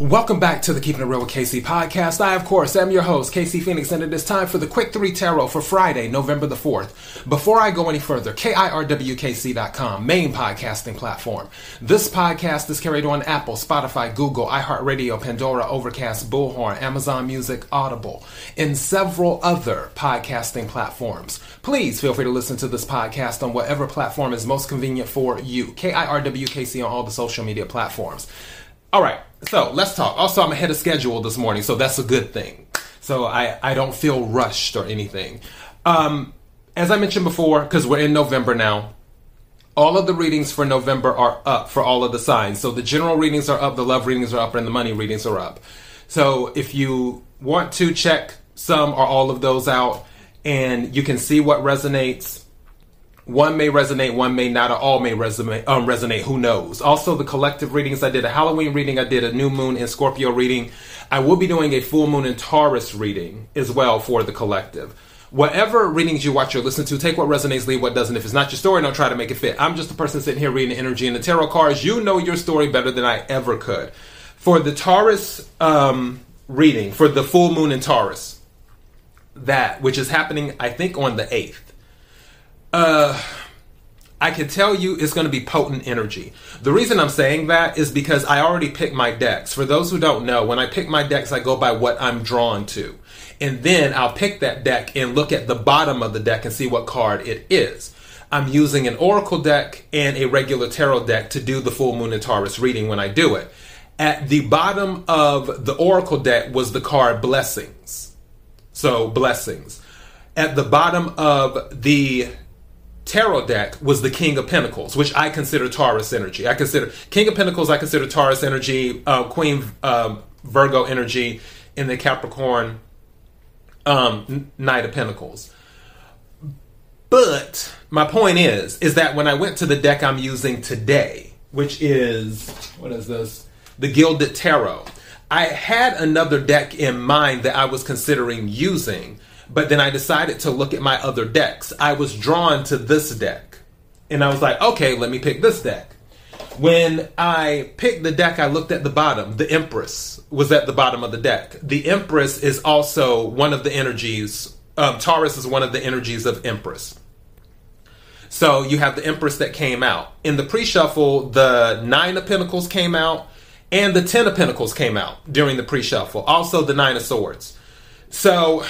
Welcome back to the Keeping It Real with KC podcast. I, of course, am your host, KC Phoenix, and it is time for the Quick 3 Tarot for Friday, November the 4th. Before I go any further, KIRWKC.com, main podcasting platform. This podcast is carried on Apple, Spotify, Google, iHeartRadio, Pandora, Overcast, Bullhorn, Amazon Music, Audible, and several other podcasting platforms. Please feel free to listen to this podcast on whatever platform is most convenient for you. KIRWKC on all the social media platforms. All right, so let's talk. Also, I'm ahead of schedule this morning, so that's a good thing. So I, I don't feel rushed or anything. Um, as I mentioned before, because we're in November now, all of the readings for November are up for all of the signs. So the general readings are up, the love readings are up, and the money readings are up. So if you want to check some or all of those out, and you can see what resonates one may resonate, one may not, or all may resonate. Um, resonate. Who knows? Also, the collective readings. I did a Halloween reading. I did a new moon in Scorpio reading. I will be doing a full moon in Taurus reading as well for the collective. Whatever readings you watch or listen to, take what resonates, leave what doesn't. If it's not your story, don't try to make it fit. I'm just a person sitting here reading the energy and the tarot cards. You know your story better than I ever could. For the Taurus um, reading, for the full moon in Taurus, that which is happening, I think, on the eighth uh, I can tell you it's going to be potent energy. The reason I'm saying that is because I already picked my decks. For those who don't know, when I pick my decks, I go by what I'm drawn to. And then I'll pick that deck and look at the bottom of the deck and see what card it is. I'm using an Oracle deck and a regular tarot deck to do the full moon and Taurus reading when I do it. At the bottom of the Oracle deck was the card Blessings. So, blessings. At the bottom of the tarot deck was the King of Pentacles, which I consider Taurus energy. I consider King of Pentacles, I consider Taurus energy, uh, Queen um, Virgo energy, in the Capricorn um, Knight of Pentacles. But my point is, is that when I went to the deck I'm using today, which is what is this? The Gilded Tarot. I had another deck in mind that I was considering using, but then I decided to look at my other decks. I was drawn to this deck. And I was like, okay, let me pick this deck. When I picked the deck, I looked at the bottom. The Empress was at the bottom of the deck. The Empress is also one of the energies. Um, Taurus is one of the energies of Empress. So you have the Empress that came out. In the pre shuffle, the Nine of Pentacles came out and the Ten of Pentacles came out during the pre shuffle. Also, the Nine of Swords. So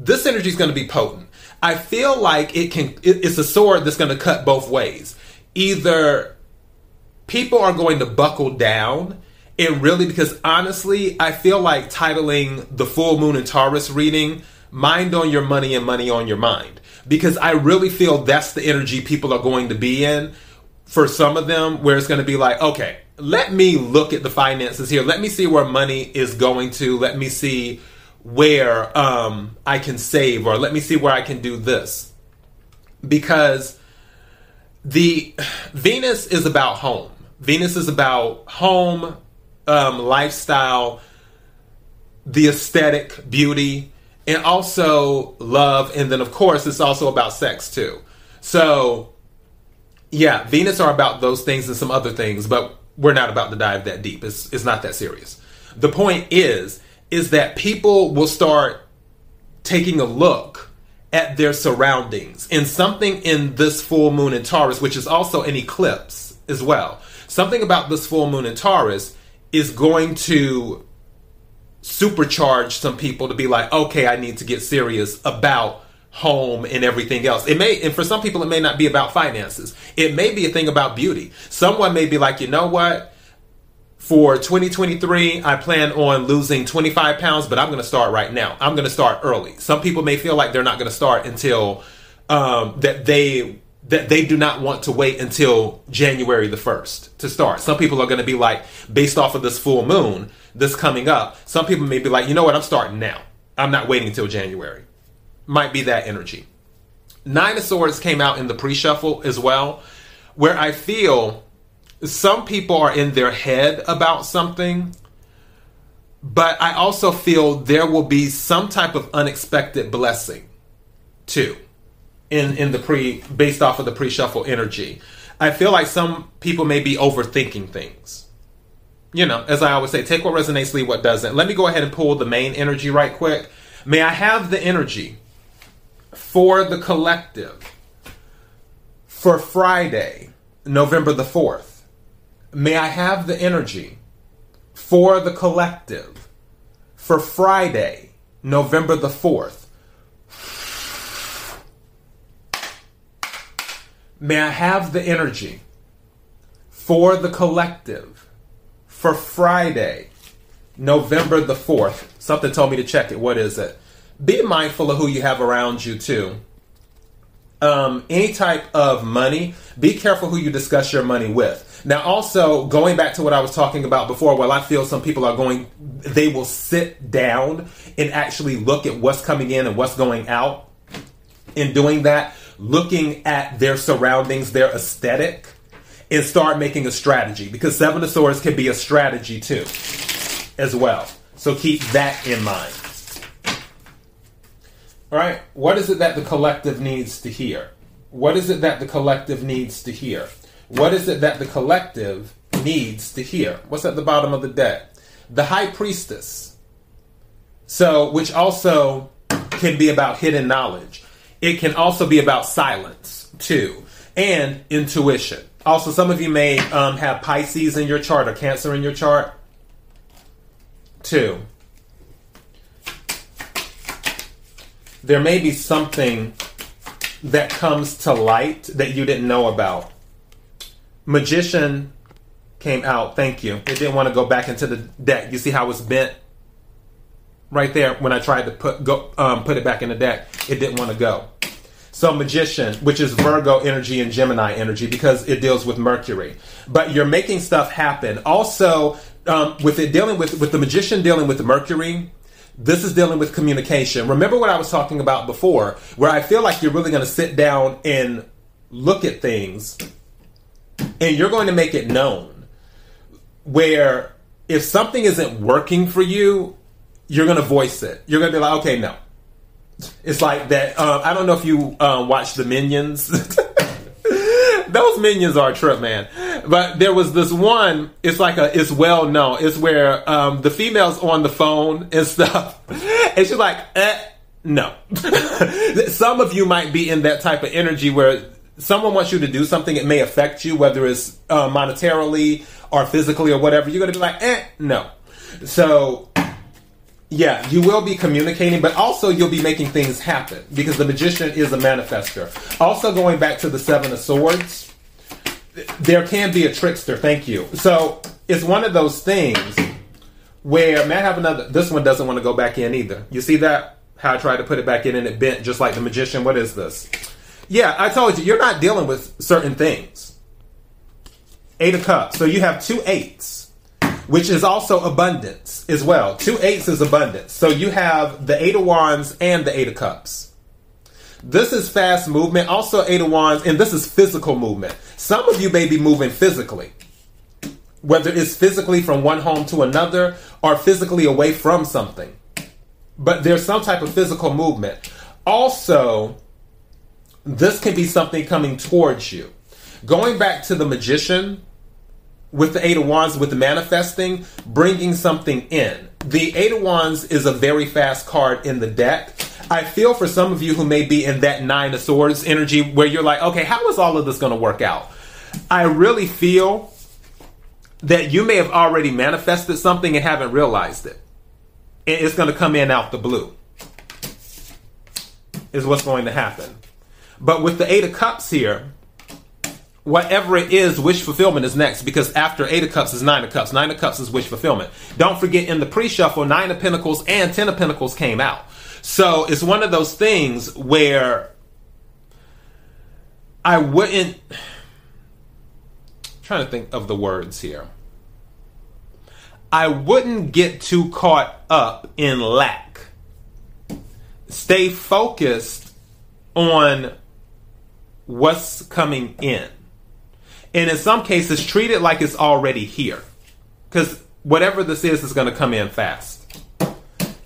this energy is going to be potent. I feel like it can. It, it's a sword that's going to cut both ways. Either people are going to buckle down, and really, because honestly, I feel like titling the full moon and Taurus reading "Mind on Your Money and Money on Your Mind," because I really feel that's the energy people are going to be in. For some of them, where it's going to be like, okay, let me look at the finances here. Let me see where money is going to. Let me see where um, I can save, or let me see where I can do this. Because the Venus is about home. Venus is about home, um, lifestyle, the aesthetic, beauty, and also love. And then, of course, it's also about sex too. So, yeah, Venus are about those things and some other things, but we're not about to dive that deep. It's, it's not that serious. The point is, is that people will start taking a look at their surroundings and something in this full moon in Taurus, which is also an eclipse as well. Something about this full moon in Taurus is going to supercharge some people to be like, okay, I need to get serious about home and everything else. It may, and for some people, it may not be about finances. It may be a thing about beauty. Someone may be like, you know what? For 2023, I plan on losing 25 pounds, but I'm going to start right now. I'm going to start early. Some people may feel like they're not going to start until um, that they that they do not want to wait until January the 1st to start. Some people are going to be like, based off of this full moon, this coming up, some people may be like, you know what, I'm starting now. I'm not waiting until January. Might be that energy. Nine of Swords came out in the pre shuffle as well, where I feel some people are in their head about something, but I also feel there will be some type of unexpected blessing too in in the pre based off of the pre-shuffle energy. I feel like some people may be overthinking things. you know, as I always say, take what resonates, leave what doesn't. Let me go ahead and pull the main energy right quick. May I have the energy for the collective for Friday, November the 4th? May I have the energy for the collective for Friday, November the 4th? May I have the energy for the collective for Friday, November the 4th? Something told me to check it. What is it? Be mindful of who you have around you, too. Um, any type of money, be careful who you discuss your money with. Now, also going back to what I was talking about before, while I feel some people are going, they will sit down and actually look at what's coming in and what's going out. In doing that, looking at their surroundings, their aesthetic, and start making a strategy because Seven of Swords can be a strategy too, as well. So keep that in mind. All right, what is it that the collective needs to hear? What is it that the collective needs to hear? What is it that the collective needs to hear? What's at the bottom of the deck? The High Priestess. So, which also can be about hidden knowledge. It can also be about silence, too, and intuition. Also, some of you may um, have Pisces in your chart or Cancer in your chart, too. There may be something that comes to light that you didn't know about. Magician came out. Thank you. It didn't want to go back into the deck. You see how it's bent right there when I tried to put go um, put it back in the deck. It didn't want to go. So magician, which is Virgo energy and Gemini energy, because it deals with Mercury. But you're making stuff happen. Also, um, with it dealing with with the magician dealing with Mercury. This is dealing with communication. Remember what I was talking about before, where I feel like you're really going to sit down and look at things and you're going to make it known where if something isn't working for you, you're going to voice it. You're going to be like, okay, no. It's like that. Uh, I don't know if you um, watch the Minions. Those Minions are a trip, man. But there was this one. It's like a. It's well known. It's where um, the female's on the phone and stuff, and she's like, eh, no. Some of you might be in that type of energy where someone wants you to do something, it may affect you, whether it's uh, monetarily or physically or whatever. You're going to be like, eh, no. So, yeah, you will be communicating, but also you'll be making things happen because the magician is a manifester. Also, going back to the Seven of Swords, there can be a trickster. Thank you. So, it's one of those things where, may I have another? This one doesn't want to go back in either. You see that? How I tried to put it back in and it bent just like the magician. What is this? Yeah, I told you, you're not dealing with certain things. Eight of Cups. So you have two eights, which is also abundance as well. Two eights is abundance. So you have the Eight of Wands and the Eight of Cups. This is fast movement, also Eight of Wands, and this is physical movement. Some of you may be moving physically, whether it's physically from one home to another or physically away from something. But there's some type of physical movement. Also, this can be something coming towards you. Going back to the magician with the Eight of Wands, with the manifesting, bringing something in. The Eight of Wands is a very fast card in the deck. I feel for some of you who may be in that Nine of Swords energy where you're like, okay, how is all of this going to work out? I really feel that you may have already manifested something and haven't realized it. And it's going to come in out the blue, is what's going to happen. But with the Eight of Cups here, whatever it is, wish fulfillment is next because after Eight of Cups is Nine of Cups. Nine of Cups is wish fulfillment. Don't forget in the pre shuffle, Nine of Pentacles and Ten of Pentacles came out. So it's one of those things where I wouldn't. I'm trying to think of the words here. I wouldn't get too caught up in lack. Stay focused on what's coming in. And in some cases, treat it like it's already here. Because whatever this is, is going to come in fast.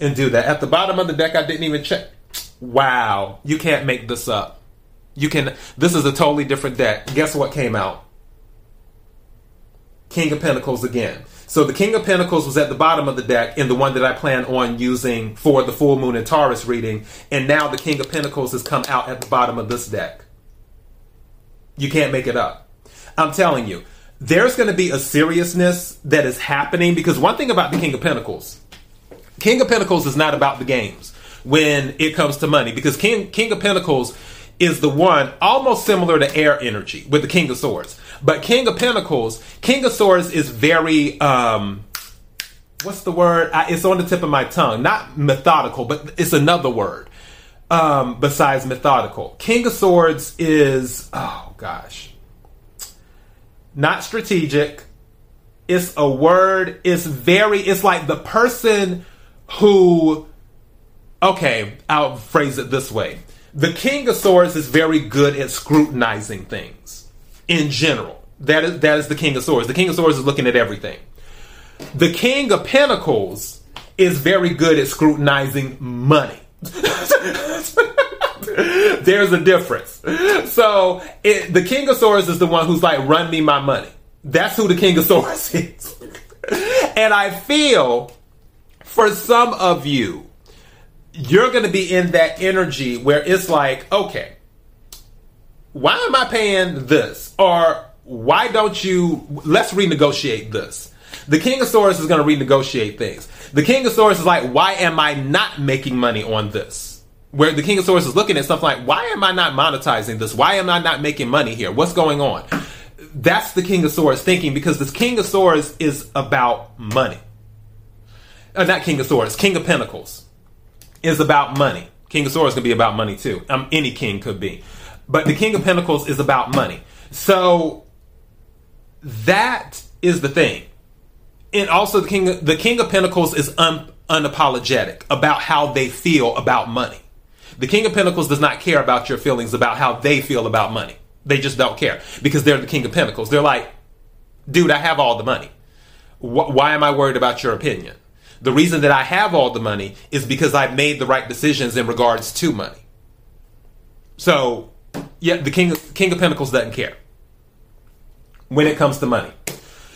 And do that. At the bottom of the deck, I didn't even check. Wow. You can't make this up. You can. This is a totally different deck. Guess what came out? King of Pentacles again. So the King of Pentacles was at the bottom of the deck in the one that I plan on using for the full moon and Taurus reading. And now the King of Pentacles has come out at the bottom of this deck. You can't make it up. I'm telling you, there's going to be a seriousness that is happening because one thing about the King of Pentacles, King of Pentacles is not about the games when it comes to money because King King of Pentacles is the one almost similar to air energy with the King of Swords. But King of Pentacles, King of Swords is very um what's the word? I, it's on the tip of my tongue. Not methodical, but it's another word. Um besides methodical. King of Swords is oh gosh. Not strategic. It's a word. It's very it's like the person who okay, I'll phrase it this way the King of Swords is very good at scrutinizing things in general. That is that is the King of Swords. The King of Swords is looking at everything. The King of Pentacles is very good at scrutinizing money. There's a difference. So it, the King of Swords is the one who's like, run me my money. That's who the King of Swords is. and I feel for some of you, you're going to be in that energy where it's like, okay, why am I paying this? Or why don't you, let's renegotiate this. The King of Swords is going to renegotiate things. The King of Swords is like, why am I not making money on this? Where the King of Swords is looking at something like, why am I not monetizing this? Why am I not making money here? What's going on? That's the King of Swords thinking because this King of Swords is about money. Uh, not King of Swords, King of Pentacles is about money. King of Swords can be about money too. Um, any king could be. But the King of Pentacles is about money. So that is the thing. And also the King the King of Pentacles is un, unapologetic about how they feel about money. The King of Pentacles does not care about your feelings about how they feel about money. They just don't care because they're the King of Pentacles. They're like, dude, I have all the money. Wh- why am I worried about your opinion? The reason that I have all the money is because I've made the right decisions in regards to money. So, yeah, the King King of Pentacles doesn't care when it comes to money.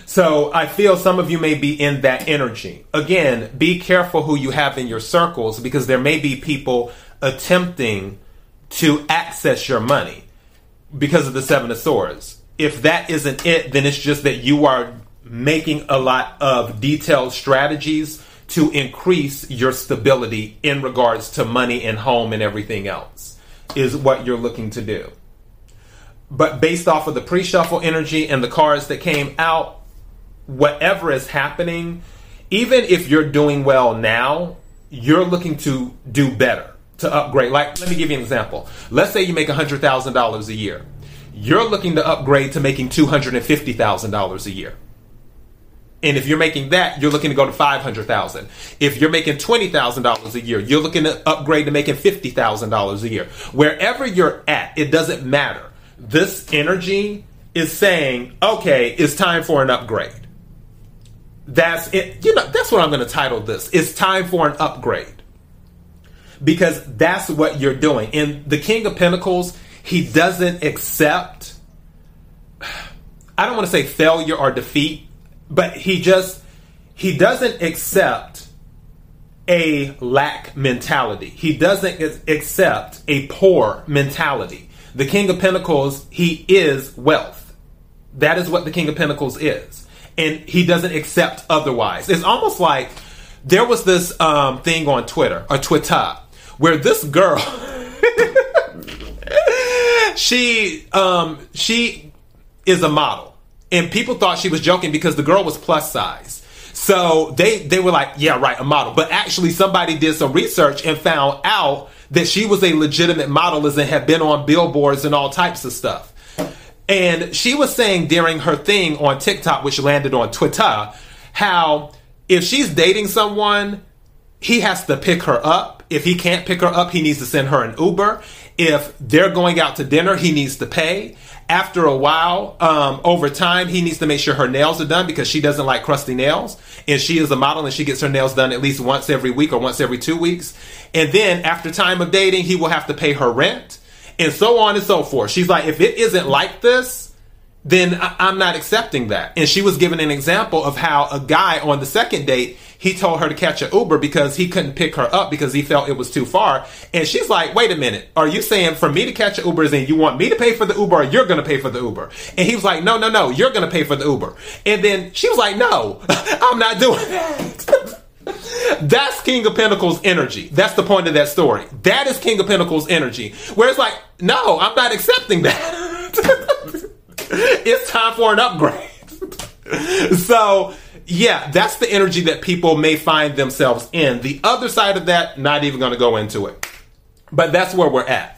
So I feel some of you may be in that energy. Again, be careful who you have in your circles because there may be people attempting to access your money because of the Seven of Swords. If that isn't it, then it's just that you are making a lot of detailed strategies to increase your stability in regards to money and home and everything else is what you're looking to do. But based off of the pre shuffle energy and the cards that came out, whatever is happening, even if you're doing well now, you're looking to do better, to upgrade. Like, let me give you an example. Let's say you make $100,000 a year. You're looking to upgrade to making $250,000 a year. And if you're making that, you're looking to go to 500,000. If you're making $20,000 a year, you're looking to upgrade to making $50,000 a year. Wherever you're at, it doesn't matter. This energy is saying, okay, it's time for an upgrade. That's it. You know, that's what I'm going to title this. It's time for an upgrade. Because that's what you're doing. And the King of Pentacles, he doesn't accept, I don't want to say failure or defeat but he just he doesn't accept a lack mentality. He doesn't accept a poor mentality. The King of Pentacles, he is wealth. That is what the King of Pentacles is. And he doesn't accept otherwise. It's almost like there was this um, thing on Twitter, or Twitter, where this girl, she, um, she is a model and people thought she was joking because the girl was plus size. So they they were like, yeah, right, a model. But actually, somebody did some research and found out that she was a legitimate model and had been on billboards and all types of stuff. And she was saying during her thing on TikTok, which landed on Twitter, how if she's dating someone, he has to pick her up. If he can't pick her up, he needs to send her an Uber. If they're going out to dinner, he needs to pay after a while, um, over time, he needs to make sure her nails are done because she doesn't like crusty nails. And she is a model and she gets her nails done at least once every week or once every two weeks. And then after time of dating, he will have to pay her rent and so on and so forth. She's like, if it isn't like this, then I- I'm not accepting that. And she was given an example of how a guy on the second date, he told her to catch an Uber because he couldn't pick her up because he felt it was too far. And she's like, wait a minute, are you saying for me to catch an Uber is and you want me to pay for the Uber or you're to pay for the Uber? And he was like, no, no, no, you're to pay for the Uber. And then she was like, no, I'm not doing that. That's King of Pentacles energy. That's the point of that story. That is King of Pentacles energy. Where it's like, no, I'm not accepting that. it's time for an upgrade. so, yeah, that's the energy that people may find themselves in. The other side of that, not even going to go into it. But that's where we're at.